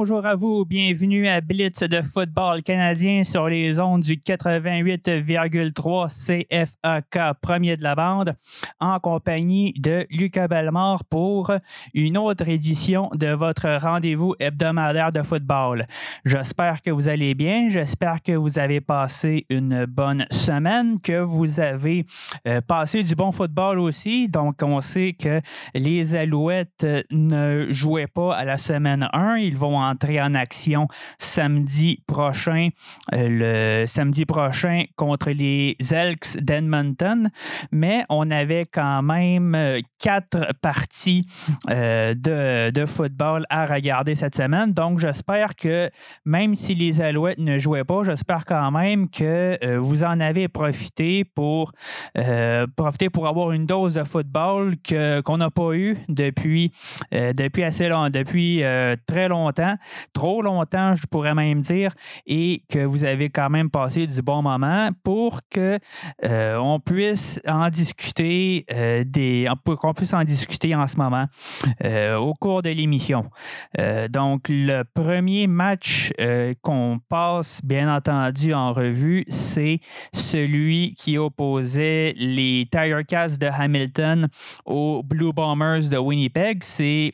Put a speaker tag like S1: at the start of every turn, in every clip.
S1: Bonjour à vous, bienvenue à Blitz de football canadien sur les ondes du 88,3 CFAK premier de la bande en compagnie de Lucas Bellemare pour une autre édition de votre rendez-vous hebdomadaire de football. J'espère que vous allez bien, j'espère que vous avez passé une bonne semaine, que vous avez euh, passé du bon football aussi. Donc on sait que les Alouettes ne jouaient pas à la semaine 1, ils vont entrer en action samedi prochain, euh, le samedi prochain contre les Elks d'Edmonton. Mais on avait quand même euh, quatre parties euh, de, de, football à regarder cette semaine. Donc, j'espère que même si les Alouettes ne jouaient pas, j'espère quand même que vous en avez profité pour, profiter pour avoir une dose de football qu'on n'a pas eu depuis, depuis assez long, depuis très longtemps trop longtemps, je pourrais même dire, et que vous avez quand même passé du bon moment pour que euh, on puisse en discuter euh, qu'on puisse en discuter en ce moment euh, au cours de l'émission. donc, le premier match qu'on passe, bien entendu, en revue, c'est celui qui opposait les Tiger Cats de Hamilton aux Blue Bombers de Winnipeg. C'est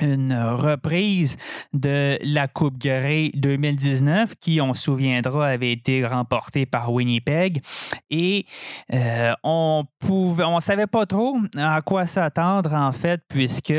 S1: une reprise de la Coupe Grey 2019 qui, on se souviendra, avait été remportée par Winnipeg. Et euh, on pouvait, on savait pas trop à quoi s'attendre en fait, puisque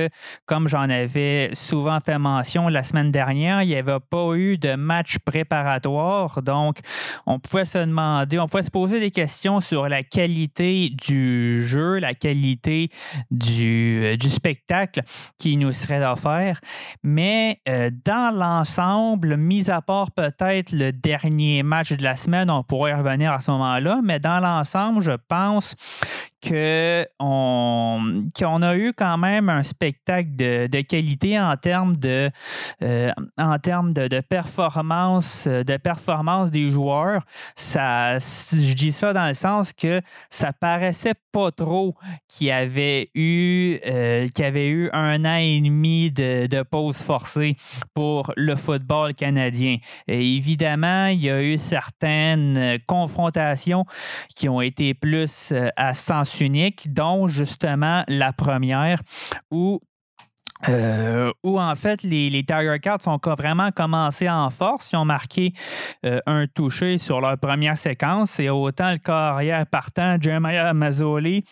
S1: comme j'en avais souvent fait mention la semaine dernière, il n'y avait pas eu de match préparatoire. Donc, on pouvait se demander, on pouvait se poser des questions sur la qualité du jeu, la qualité du, du spectacle qui nous serait faire. Mais euh, dans l'ensemble, mis à part peut-être le dernier match de la semaine, on pourrait y revenir à ce moment-là, mais dans l'ensemble, je pense qu'on qu'on a eu quand même un spectacle de, qualité en termes de, euh, en termes de, performance, de performance des joueurs. Ça, je dis ça dans le sens que ça paraissait pas trop qu'il y avait eu, euh, avait eu un an et demi de, de, pause forcée pour le football canadien. évidemment, il y a eu certaines confrontations qui ont été plus euh, à sens unique, dont justement la première où euh, où en fait les, les Tiger Cats ont vraiment commencé en force. Ils ont marqué euh, un touché sur leur première séquence et autant le carrière partant Jeremiah Mazzoli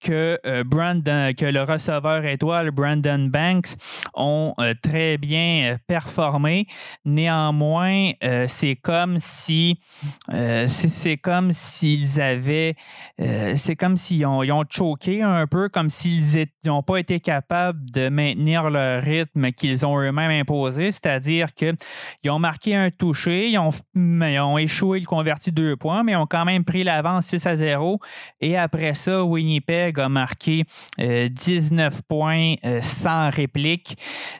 S1: que, euh, Brandon, que le receveur étoile Brandon Banks ont très bien performé. Néanmoins, c'est comme si c'est comme s'ils avaient c'est comme s'ils ont, ils ont choqué un peu, comme s'ils n'ont pas été capables de maintenir le rythme qu'ils ont eux-mêmes imposé, c'est-à-dire qu'ils ont marqué un touché, ils ont, échoué, ils ont converti deux points, mais ils ont quand même pris l'avance 6 à 0. Et après ça, Winnipeg a marqué 19 euh, points euh, sans réplique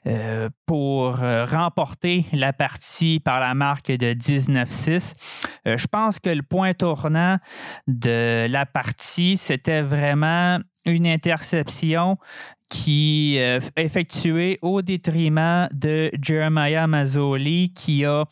S1: euh, pour remporter la partie par la marque de 19-6. je pense que le point tournant de la partie, c'était vraiment une interception qui est euh, effectuée au détriment de Jeremiah Mazzoli qui a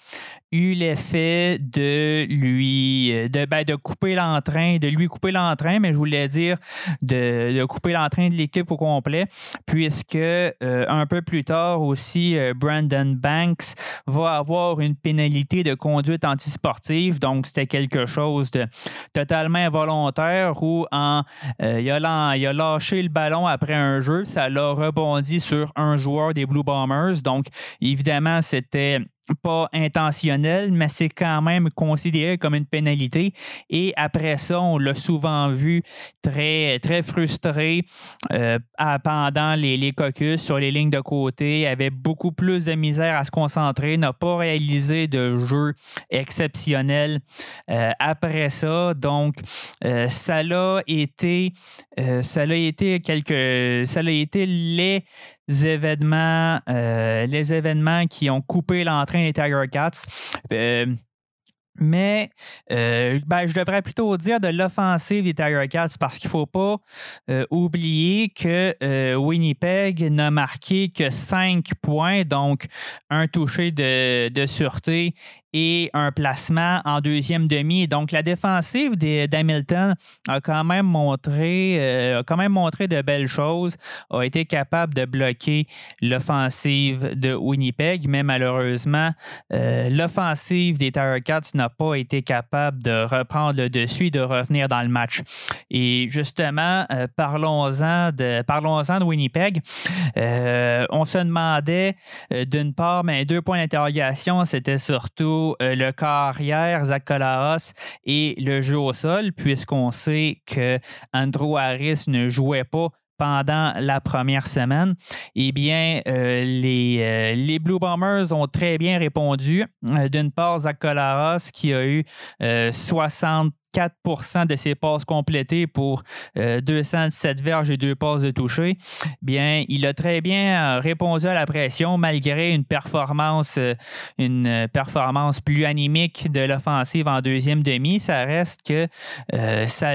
S1: eu l'effet de lui euh, de, ben, de couper l'entrain, de lui couper l'entrain, mais je voulais dire de, couper l'entrain de l'équipe au complet, puisque euh, un peu plus tard aussi, euh, Brandon Banks va avoir une pénalité de conduite antisportive. Donc, c'était quelque chose de totalement involontaire où en, il a lâché le ballon après un jeu, ça l'a rebondi sur un joueur des Blue Bombers. Donc, évidemment, c'était pas intentionnel, mais c'est quand même considéré comme une pénalité. Et après ça, on l'a souvent vu très, très frustré euh, pendant les, les, caucus sur les lignes de côté, avait beaucoup plus de misère à se concentrer, n'a pas réalisé de jeu exceptionnel euh, après ça. Donc, euh, ça l'a été, ça l'a été quelque, ça l'a été les événements, euh, les événements qui ont coupé l'entrain des Tiger Cats. Euh, Mais euh, ben, je devrais plutôt dire de l'offensive des Tiger Cats parce qu'il ne faut pas oublier que Winnipeg n'a marqué que 5 points, donc un touché de, de sûreté et un placement en deuxième demi. Donc, la défensive d'Hamilton a quand même montré euh, a quand même montré de belles choses, a été capable de bloquer l'offensive de Winnipeg, mais malheureusement, euh, l'offensive des Tiger Cats n'a pas été capable de reprendre le dessus et de revenir dans le match. Et justement, euh, parlons-en de, parlons de Winnipeg. on se demandait d'une part, mais deux points d'interrogation, c'était surtout euh, le carrière, Zach Collaros et le jeu au sol, puisqu'on sait que Andrew Harris ne jouait pas pendant la première semaine, eh bien, euh, les, euh, les, Blue Bombers ont très bien répondu. D'une part, Zach Collaros qui a eu 60 4% de ses passes complétées pour 207 euh, verges et deux passes de toucher, bien, il a très bien euh, répondu à la pression malgré une performance, euh, une performance plus animique de l'offensive en deuxième demi. Ça reste que ça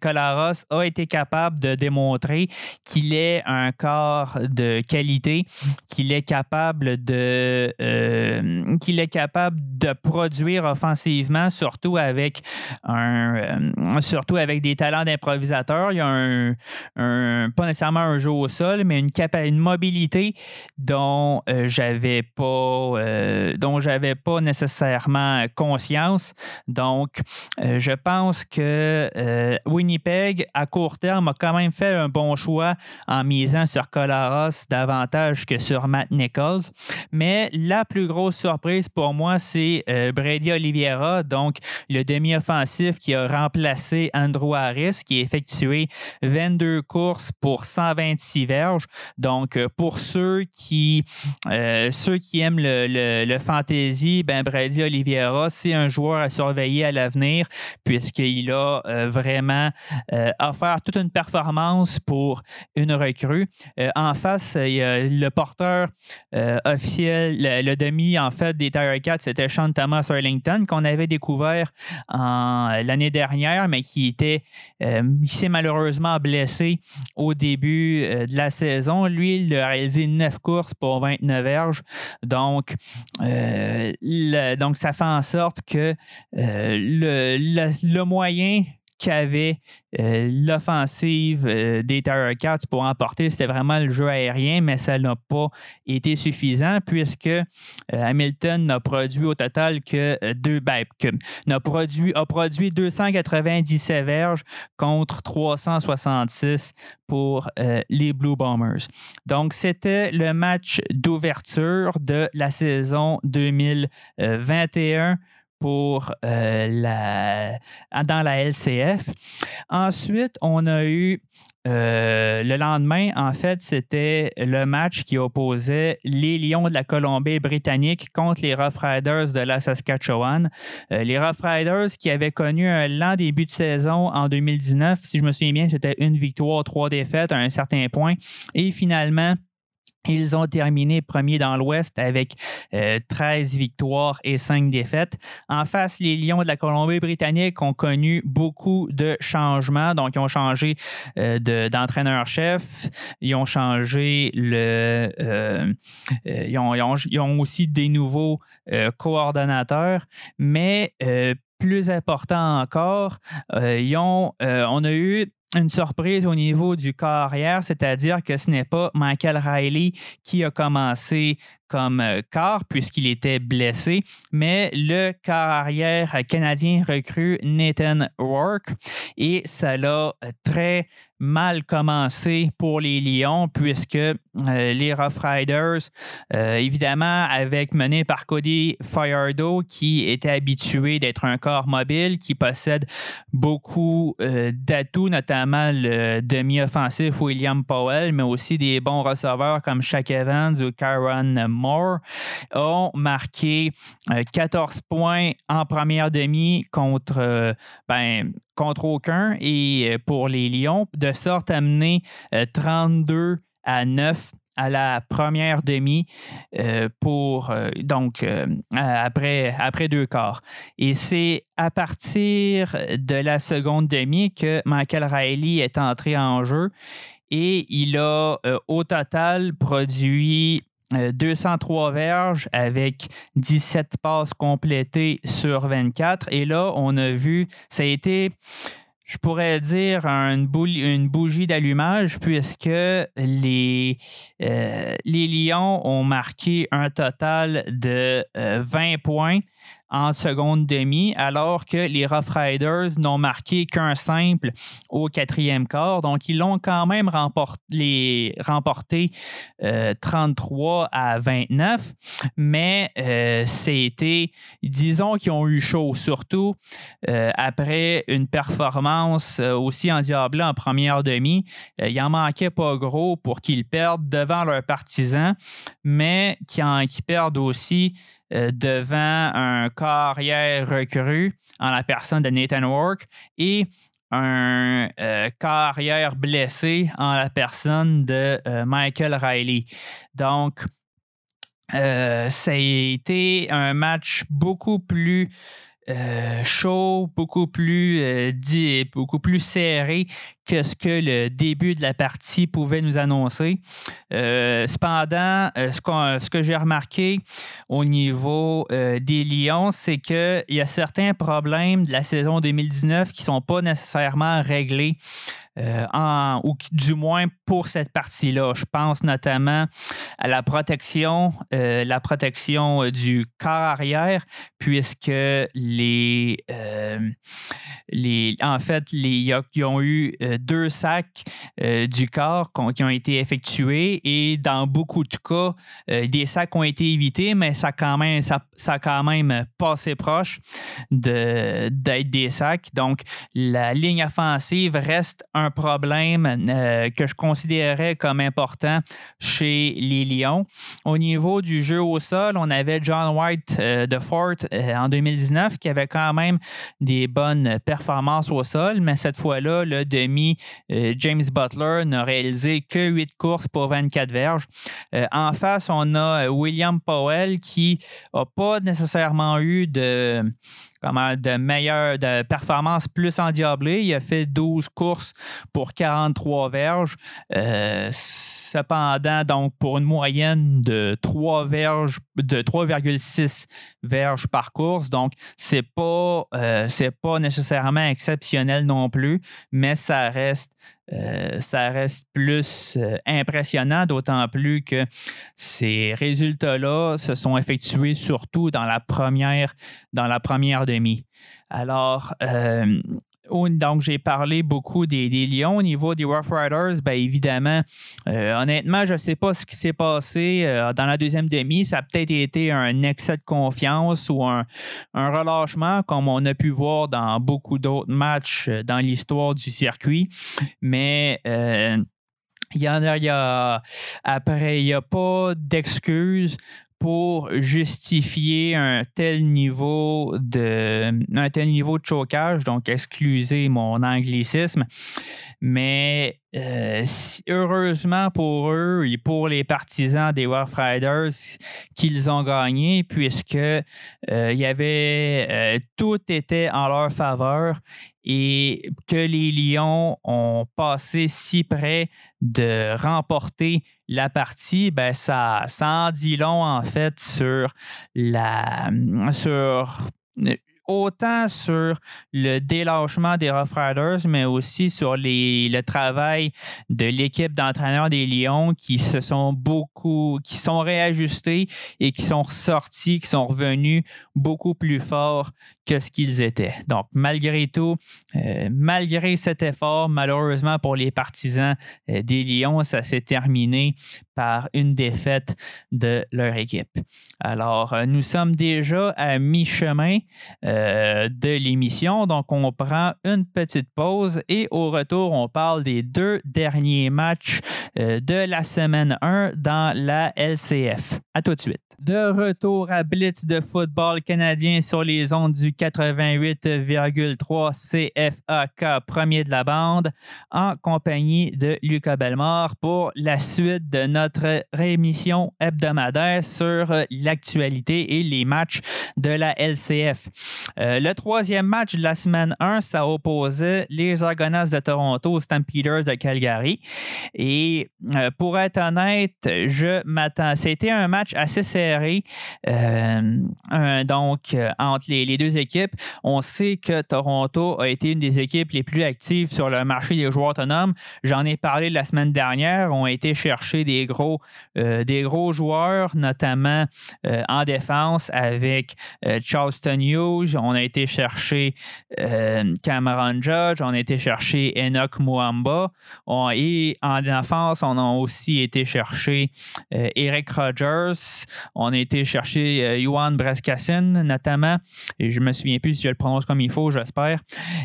S1: Colaros a été capable de démontrer qu'il est un corps de qualité, qu'il est capable de qu'il est capable de produire offensivement, surtout avec euh, surtout avec des talents d'improvisateur. Il y a un, pas nécessairement un jeu au sol, mais une, une mobilité dont euh, j'avais pas euh, dont j'avais pas nécessairement conscience. Donc, je pense que Winnipeg, à court terme, a quand même fait un bon choix en misant sur Colaros davantage que sur Matt Nichols. Mais la plus grosse surprise pour moi, c'est Brady Oliveira, donc le demi-offensif qui a remplacé Andrew Harris, qui a effectué 22 courses pour 126 verges. Donc, euh, pour ceux qui, euh, ceux qui aiment le, le, fantasy, ben Brady Oliveira, c'est un joueur à surveiller à l'avenir, puisqu'il a euh, vraiment offert toute une performance pour une recrue. en face, il y a le porteur officiel, le, demi, en fait, des Tire Cats, c'était Sean Thomas Arlington, qu'on avait découvert en euh, l'année dernière, mais qui était, euh, s'est malheureusement blessé au début euh, de la saison. Lui, il a réalisé 9 courses pour 29 verges. Donc, donc ça fait en sorte que le moyen qu'avait euh, l'offensive euh, des Terror Cats pour emporter, c'était vraiment le jeu aérien, mais ça n'a pas été suffisant puisque euh, Hamilton n'a produit au total que deux, ben, n'a produit, a produit 297 verges contre 366 pour les Blue Bombers. Donc, c'était le match d'ouverture de la saison 2021 pour euh, la, dans la LCF. Ensuite, on a eu euh, le lendemain, en fait, c'était le match qui opposait les Lions de la Colombie-Britannique contre les Rough Riders de la Saskatchewan. Euh, les Rough Riders qui avaient connu un lent début de saison en 2019, si je me souviens bien, c'était une victoire, trois défaites à un certain point. Et finalement, ils ont terminé premier dans l'Ouest avec 13 euh, victoires et 5 défaites. En face, les Lions de la Colombie-Britannique ont connu beaucoup de changements. Donc, ils ont changé euh, d'entraîneur-chef. ils ont changé le. Euh, ils, ont, aussi des nouveaux coordonnateurs. Mais plus important encore, ils ont, on a eu une surprise au niveau du corps arrière, c'est-à-dire que ce n'est pas Michael Riley qui a commencé comme euh, quart puisqu'il était blessé, mais le quart arrière canadien recrue Nathan Rourke. Et ça l'a très mal commencé pour les Lions puisque euh, les Rough Riders, euh, évidemment, avec mené par Cody Firedo qui était habitué d'être un corps mobile, qui possède beaucoup d'atouts, notamment le demi-offensif William Powell, mais aussi des bons receveurs comme Shaq Evans ou Karen Moore ont marqué 14 euh, points en première demi contre, euh, ben, contre aucun et euh, pour les Lions, de sorte à mener 32 à 9 à la première demi pour donc après, après deux quarts. Et c'est à partir de la seconde demi que Michael Riley est entré en jeu et il a au total produit 203 euh, verges avec 17 passes complétées sur 24. Et là, on a vu, ça a été, je pourrais dire, une, bougie, d'allumage puisque les, euh, les Lions ont marqué un total de 20 euh, points en seconde demi, alors que les Rough Riders n'ont marqué qu'un simple au quatrième quart. Donc, ils l'ont quand même remporté, remporté 33 à 29, mais euh, c'était, disons qu'ils ont eu chaud, surtout euh, après une performance euh, aussi endiablée en première demi. il en manquait pas gros pour qu'ils perdent devant leurs partisans, mais qui, qui perdent aussi euh, devant un carrière recru en la personne de Nathan Work et un euh, carrière blessé en la personne de euh, Michael Riley. Donc, ça a été un match beaucoup plus euh, chaud, beaucoup plus, euh, dit, beaucoup plus serré ce que le début de la partie pouvait nous annoncer. Euh, cependant, ce, ce, que j'ai remarqué au niveau des Lions, c'est qu'il y a certains problèmes de la saison 2019 qui ne sont pas nécessairement réglés euh, en, ou du moins pour cette partie-là. Je pense notamment à la protection, euh, la protection euh, du corps arrière, puisque les, les en fait, les, ils ont eu deux sacs du corps qui ont été effectués et dans beaucoup de cas, des sacs ont été évités, mais ça, quand même, ça, ça a quand même passé proche d'être des sacs. Donc, la ligne offensive reste un problème euh, que je considérais comme important chez les Lions. Au niveau du jeu au sol, on avait John White euh, de Fort euh, en 2019 qui avait quand même des bonnes performances au sol, mais cette fois-là, le demi James Butler n'a réalisé que 8 courses pour 24 verges. en face, on a William Powell qui n'a pas nécessairement eu de de meilleure de performance plus endiablée. Il a fait 12 courses pour 43 verges. Euh, cependant, donc pour une moyenne de 3 verges, de 3,6 verges par course. Donc, c'est pas, euh, c'est pas nécessairement exceptionnel non plus, mais ça reste euh, ça reste plus euh, impressionnant, d'autant plus que ces résultats-là se sont effectués surtout dans la première, dans la première demi. Alors, euh, donc, j'ai parlé beaucoup des, Lions. Au niveau des Rough Riders, bien évidemment, euh, honnêtement, je ne sais pas ce qui s'est passé euh, dans la deuxième demi. Ça a peut-être été un excès de confiance ou un, relâchement, comme on a pu voir dans beaucoup d'autres matchs euh, dans l'histoire du circuit. Mais il y a, il y a, après, il n'y a pas d'excuses pour justifier un tel niveau de un tel niveau de chocage, donc excusez mon anglicisme, mais euh, heureusement pour eux et pour les partisans des Rough Riders qu'ils ont gagné, puisque euh, il y avait euh, tout était en leur faveur et que les Lions ont passé si près de remporter la partie, ben ça, ça en dit long en fait sur la sur autant sur le délâchement des Rough Riders, mais aussi sur les, le travail de l'équipe d'entraîneurs des Lions qui se sont beaucoup, qui sont réajustés et qui sont sortis, qui sont revenus beaucoup plus forts que ce qu'ils étaient. Donc, malgré tout, euh, malgré cet effort, malheureusement pour les partisans euh, des Lions, ça s'est terminé par une défaite de leur équipe. Alors, euh, nous sommes déjà à mi-chemin de l'émission, donc on prend une petite pause et au retour, on parle des deux derniers matchs de la semaine 1 dans la LCF. À tout de suite. De retour à Blitz de football canadien sur les ondes du 88,3 CFAK, premier de la bande, en compagnie de Lucas Belmore pour la suite de notre réémission hebdomadaire sur l'actualité et les matchs de la LCF. Euh, le troisième match de la semaine 1, ça opposait les Argonauts de Toronto aux Stampeders de Calgary. Et euh, pour être honnête, je m'attends. C'était un match assez serré euh, donc, euh, entre les, deux équipes, on sait que Toronto a été une des équipes les plus actives sur le marché des joueurs autonomes. J'en ai parlé la semaine dernière. On a été chercher des gros, euh, des gros joueurs, notamment en défense avec Charleston Hughes. On a été chercher Cameron Judge. On a été chercher Enoch Mwamba. et en défense, on a aussi été chercher Eric Rogers. On a été chercher euh, Johan Breskassin, notamment. Et je me souviens plus si je le prononce comme il faut, j'espère.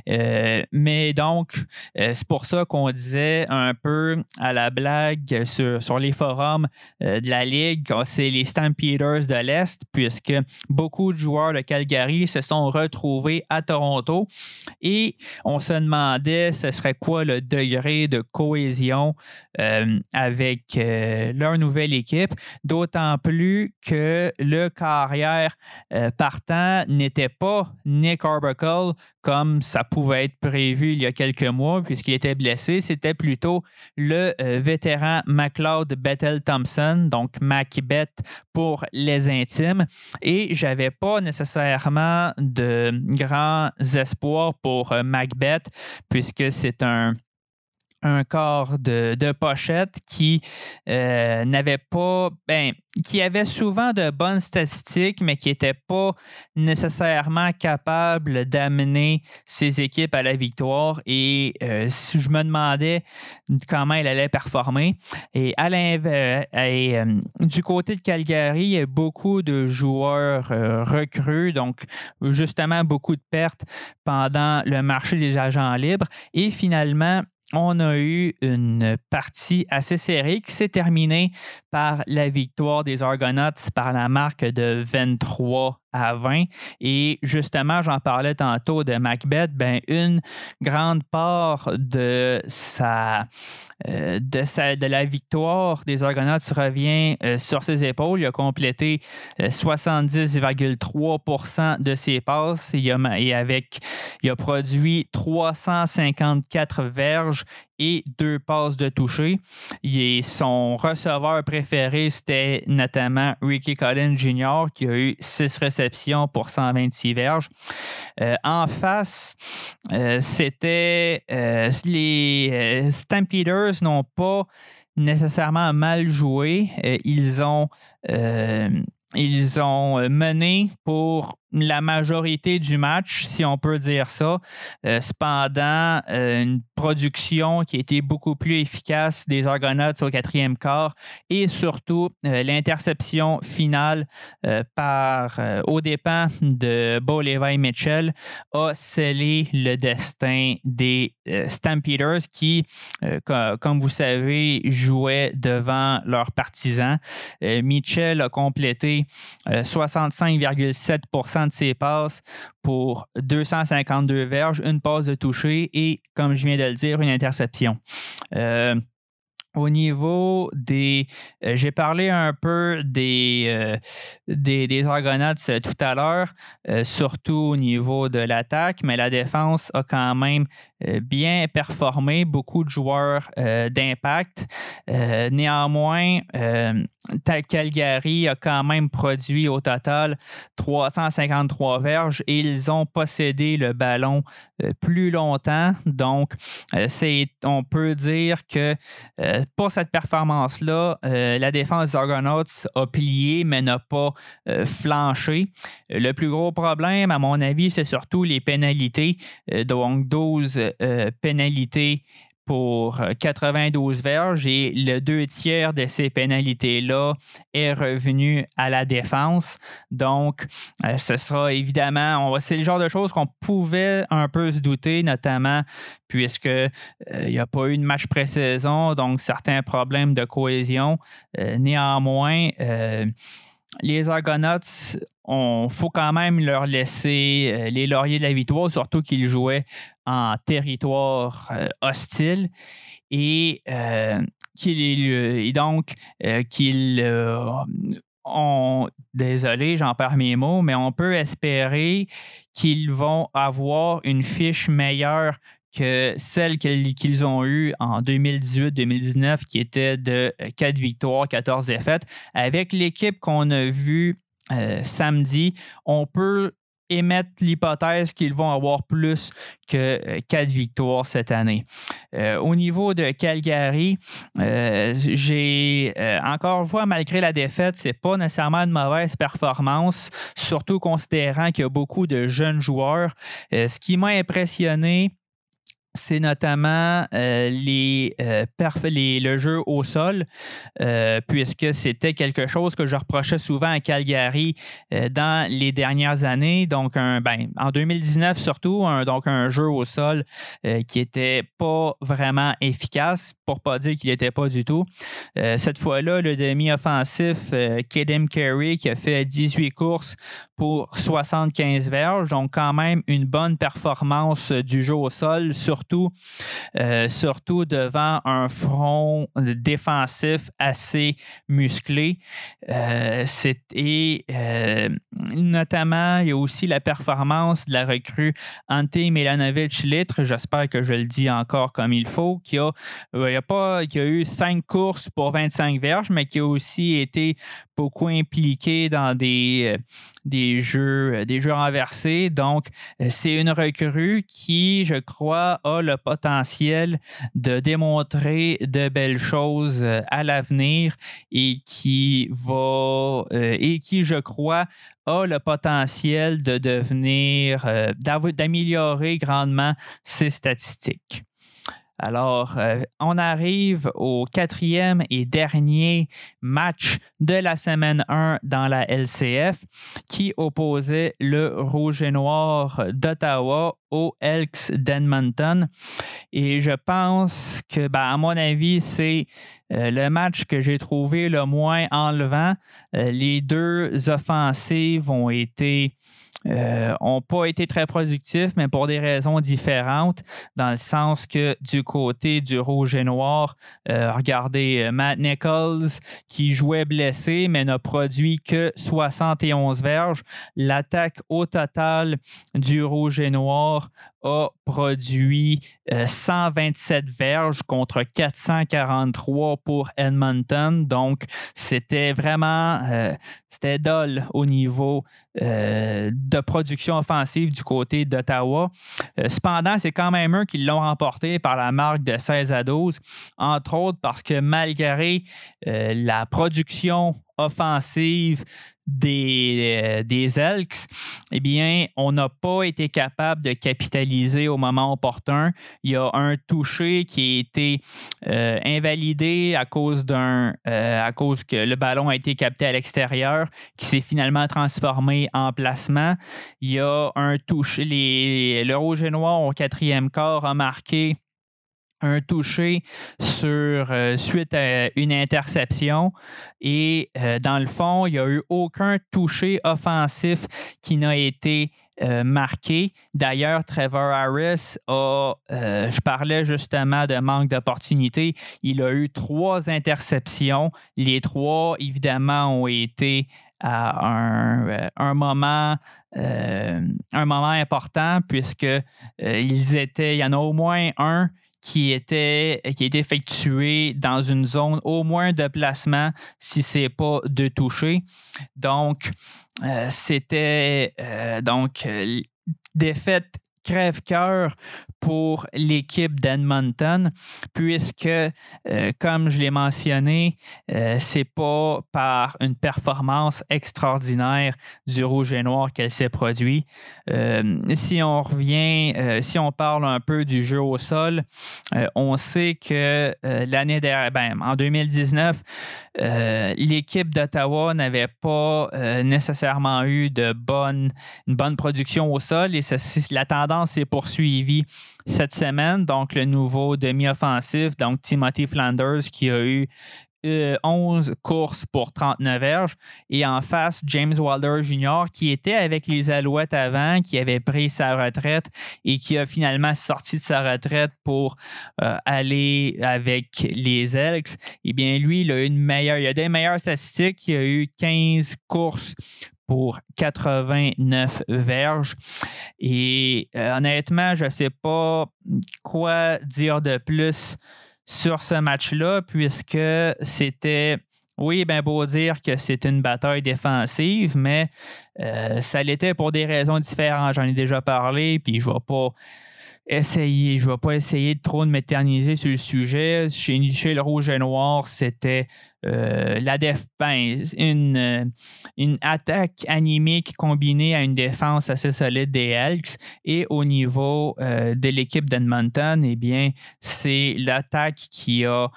S1: Euh, mais donc, euh, c'est pour ça qu'on disait un peu à la blague sur, les forums de la Ligue, c'est les Stampeders de l'Est, puisque beaucoup de joueurs de Calgary se sont retrouvés à Toronto. Et on se demandait ce serait quoi le degré de cohésion avec leur nouvelle équipe, d'autant plus que le carrière euh, partant n'était pas Nick Arbuckle comme ça pouvait être prévu il y a quelques mois puisqu'il était blessé. C'était plutôt le euh, vétéran McLeod Bethel Thompson, donc Macbeth pour les intimes. Et j'avais pas nécessairement de grands espoirs pour euh, Macbeth puisque c'est un un corps de, pochette qui euh, n'avait pas, ben, qui avait souvent de bonnes statistiques, mais qui n'était pas nécessairement capable d'amener ses équipes à la victoire. Et euh, je me demandais comment il allait performer. Et à euh, du côté de Calgary, il y a beaucoup de joueurs recrues, donc justement beaucoup de pertes pendant le marché des agents libres. Et finalement, on a eu une partie assez serrée qui s'est terminée par la victoire des Argonauts par la marque de 23 à 20. Et justement, j'en parlais tantôt de Macbeth, ben, une grande part de sa, euh, de, sa, de la victoire des Argonauts revient euh, sur ses épaules. Il a complété 70,3% euh, de ses passes et avec, il a produit 354 verges et deux passes de toucher. Et son receveur préféré, c'était notamment Ricky Collins Jr., qui a eu six réceptions pour 126 verges. Euh, en face, euh, c'était euh, les Stampeders n'ont pas nécessairement mal joué. ils ont ils ont mené pour la majorité du match, si on peut dire ça. Euh, cependant, euh, une production qui a été beaucoup plus efficace des Argonauts au quatrième quart et surtout euh, l'interception finale par au dépens de Bo Levi Mitchell a scellé le destin des Stampeders qui, comme vous savez, jouaient devant leurs partisans. Mitchell a complété 65,7 de ses passes pour 252 verges, une passe de toucher et, comme je viens de le dire, une interception. Euh, au niveau des. Euh, j'ai parlé un peu des, euh, des, Argonauts tout à l'heure, surtout au niveau de l'attaque, mais la défense a quand même bien performé, beaucoup de joueurs d'impact. néanmoins, Calgary a quand même produit au total 353 verges et ils ont possédé le ballon euh, plus longtemps. Donc, euh, on peut dire que euh, pour cette performance-là, la défense des Argonauts a plié mais n'a pas flanché. Le plus gros problème, à mon avis, c'est surtout les pénalités. donc, 12 pénalités pour 92 euh, verges et le deux tiers de ces pénalités-là est revenu à la défense. Donc, euh, ce sera évidemment, c'est le genre de choses qu'on pouvait un peu se douter, notamment puisque euh, il n'y a pas eu de match pré-saison, donc certains problèmes de cohésion. néanmoins, les Argonauts, il faut quand même leur laisser les lauriers de la victoire, surtout qu'ils jouaient en territoire hostile. Et, et donc, qu'ils ont, désolé, j'en perds mes mots, mais on peut espérer qu'ils vont avoir une fiche meilleure que celle qu'ils ont eue en 2018-2019, qui était de 4 victoires, 14 défaites. Avec l'équipe qu'on a vue euh, samedi, on peut émettre l'hypothèse qu'ils vont avoir plus que euh, quatre victoires cette année. Euh, au niveau de Calgary, euh, j'ai encore une fois, malgré la défaite, c'est pas nécessairement une mauvaise performance, surtout considérant qu'il y a beaucoup de jeunes joueurs. ce qui m'a impressionné, c'est notamment euh, euh, les, le jeu au sol, euh, puisque c'était quelque chose que je reprochais souvent à Calgary dans les dernières années. Donc, un, ben, en 2019 surtout, un, donc un jeu au sol qui n'était pas vraiment efficace, pour ne pas dire qu'il n'était pas du tout. cette fois-là, le demi-offensif Kedem Carey qui a fait 18 courses pour 75 verges, donc quand même une bonne performance du jeu au sol, surtout, euh, surtout devant un front défensif assez musclé. Euh, et euh, notamment, il y a aussi la performance de la recrue Ante Milanovic Litre, j'espère que je le dis encore comme il faut, qui a, il a, pas, a eu cinq courses pour 25 verges, mais qui a aussi été beaucoup impliqué dans des, des jeux, des jeux renversés. Donc, c'est une recrue qui, je crois, a le potentiel de démontrer de belles choses euh, à l'avenir et qui va euh, et qui, je crois, a le potentiel de devenir, euh, d'améliorer grandement ses statistiques. Alors, euh, on arrive au quatrième et dernier match de la semaine 1 dans la LCF qui opposait le Rouge et Noir d'Ottawa au Elks d'Edmonton. Et je pense que, ben, à mon avis, c'est euh, le match que j'ai trouvé le moins enlevant. Euh, les deux offensives ont été euh, pas été très productifs, mais pour des raisons différentes, dans le sens que du côté du rouge et noir, euh, regardez Matt Nichols qui jouait blessé, mais n'a produit que 71 verges. L'attaque au total du rouge et noir a produit 127 verges contre 443 pour Edmonton. Donc, c'était vraiment c'était dol au niveau de production offensive du côté d'Ottawa. Euh, cependant, c'est quand même eux qui l'ont remporté par la marque de 16 à 12, entre autres parce que malgré euh, la production offensive des, euh, des Elks, eh bien, on n'a pas été capable de capitaliser au moment opportun. Il y a un toucher qui a été euh, invalidé à cause d'un euh, à cause que le ballon a été capté à l'extérieur, qui s'est finalement transformé en placement. Il y a un toucher. Les, le rouge et noir au quatrième quart a marqué un touché sur, euh, suite à une interception. Et euh, dans le fond, il n'y a eu aucun touché offensif qui n'a été euh, marqué. D'ailleurs, Trevor Harris a, je parlais justement de manque d'opportunité, il a eu trois interceptions. Les trois, évidemment, ont été à un, moment un moment important puisque ils étaient, il y en a au moins un qui était qui a été effectué dans une zone au moins de placement si ce n'est pas de toucher. Donc, euh, c'était euh, donc défaite crève-cœur pour l'équipe d'Edmonton, puisque, euh, comme je l'ai mentionné, euh, c'est pas par une performance extraordinaire du rouge et noir qu'elle s'est produite. Euh, si on revient, si on parle un peu du jeu au sol, on sait que l'année dernière, ben, en 2019, l'équipe d'Ottawa n'avait pas nécessairement eu de bonne, une bonne production au sol et la tendance s'est poursuivie cette semaine, donc le nouveau demi-offensif, donc Timothy Flanders, qui a eu 11 courses pour 39 verges. Et en face, James Wilder Jr., qui était avec les Alouettes avant, qui avait pris sa retraite et qui a finalement sorti de sa retraite pour euh, aller avec les Elks. Eh bien, lui, il a une meilleure, il a des meilleures statistiques. Il a eu 15 courses pour 89 verges. Et euh, honnêtement, je ne sais pas quoi dire de plus sur ce match-là, puisque c'était, oui, ben beau dire que c'est une bataille défensive, mais euh, ça l'était pour des raisons différentes. J'en ai déjà parlé, puis je ne vais pas essayer, je ne vais pas essayer de trop de m'éterniser sur le sujet. Chez, le Rouge et Noir, c'était euh, la def, ben, une, euh, une attaque animique combinée à une défense assez solide des Elks. Et au niveau euh, de l'équipe d'Edmonton, eh bien, c'est l'attaque qui a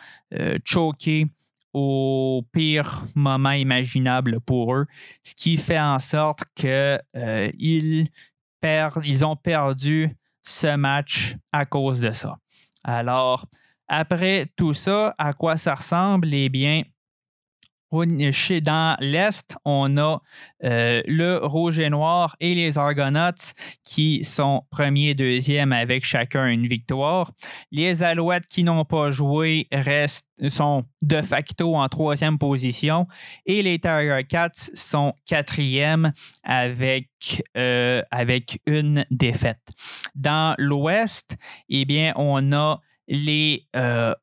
S1: choqué au pire moment imaginable pour eux, ce qui fait en sorte qu'ils ils ont perdu ce match à cause de ça. Alors, après tout ça, à quoi ça ressemble? Eh bien, dans l'Est, on a euh, le Rouge et Noir et les Argonauts qui sont premiers et deuxième avec chacun une victoire. Les Alouettes qui n'ont pas joué restent, sont de facto en troisième position et les Tiger Cats sont quatrième avec, euh, une défaite. Dans l'Ouest, eh bien, on a les, euh,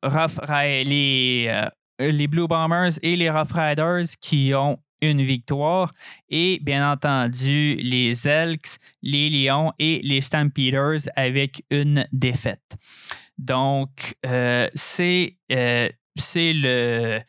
S1: les euh, les Blue Bombers et les Rough Riders qui ont une victoire et bien entendu les Elks, les Lions et les Stampeders avec une défaite. Donc, euh, c'est euh, le,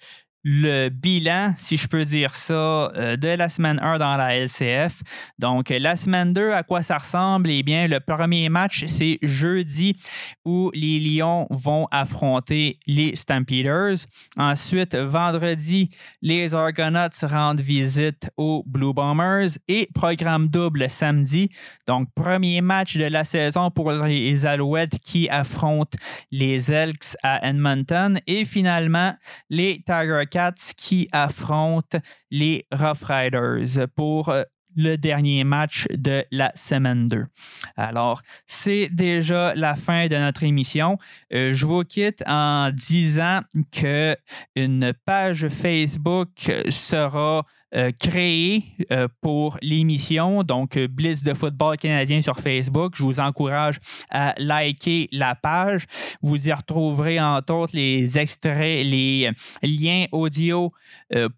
S1: le bilan, si je peux dire ça, euh, de la semaine 1 dans la LCF. Donc, la semaine 2, à quoi ça ressemble? Eh bien, le premier match, c'est jeudi où les Lions vont affronter les Stampeders. Ensuite, vendredi, les Argonauts rendent visite aux Blue Bombers et programme double samedi. Donc, premier match de la saison pour les Alouettes qui affrontent les Elks à Edmonton. Et finalement, les Tiger qui affrontent les Rough Riders pour euh, le dernier match de la semaine 2. Alors, c'est déjà la fin de notre émission. Euh, je vous quitte en disant que une page Facebook sera euh, créé euh, pour l'émission, donc euh, Blitz de football canadien sur Facebook. Je vous encourage à liker la page. Vous y retrouverez entre autres les extraits, les liens audio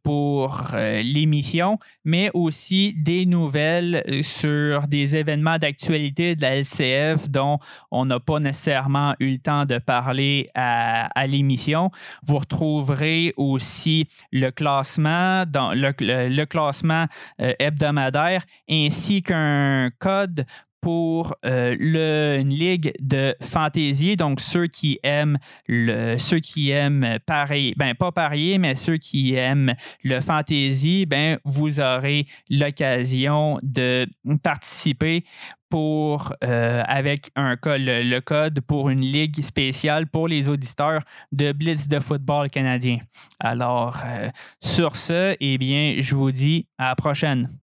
S1: pour l'émission, mais aussi des nouvelles sur des événements d'actualité de la LCF dont on n'a pas nécessairement eu le temps de parler à, l'émission. Vous retrouverez aussi le classement dans le classement euh, hebdomadaire ainsi qu'un code pour euh, une ligue de fantasy. Donc, ceux qui aiment le, ceux parier, ben pas parier, mais ceux qui aiment le fantasy, ben vous aurez l'occasion de participer pour, euh, avec un le, code pour une ligue spéciale pour les auditeurs de Blitz de football canadien. Alors, euh, sur ce, eh bien, je vous dis à la prochaine.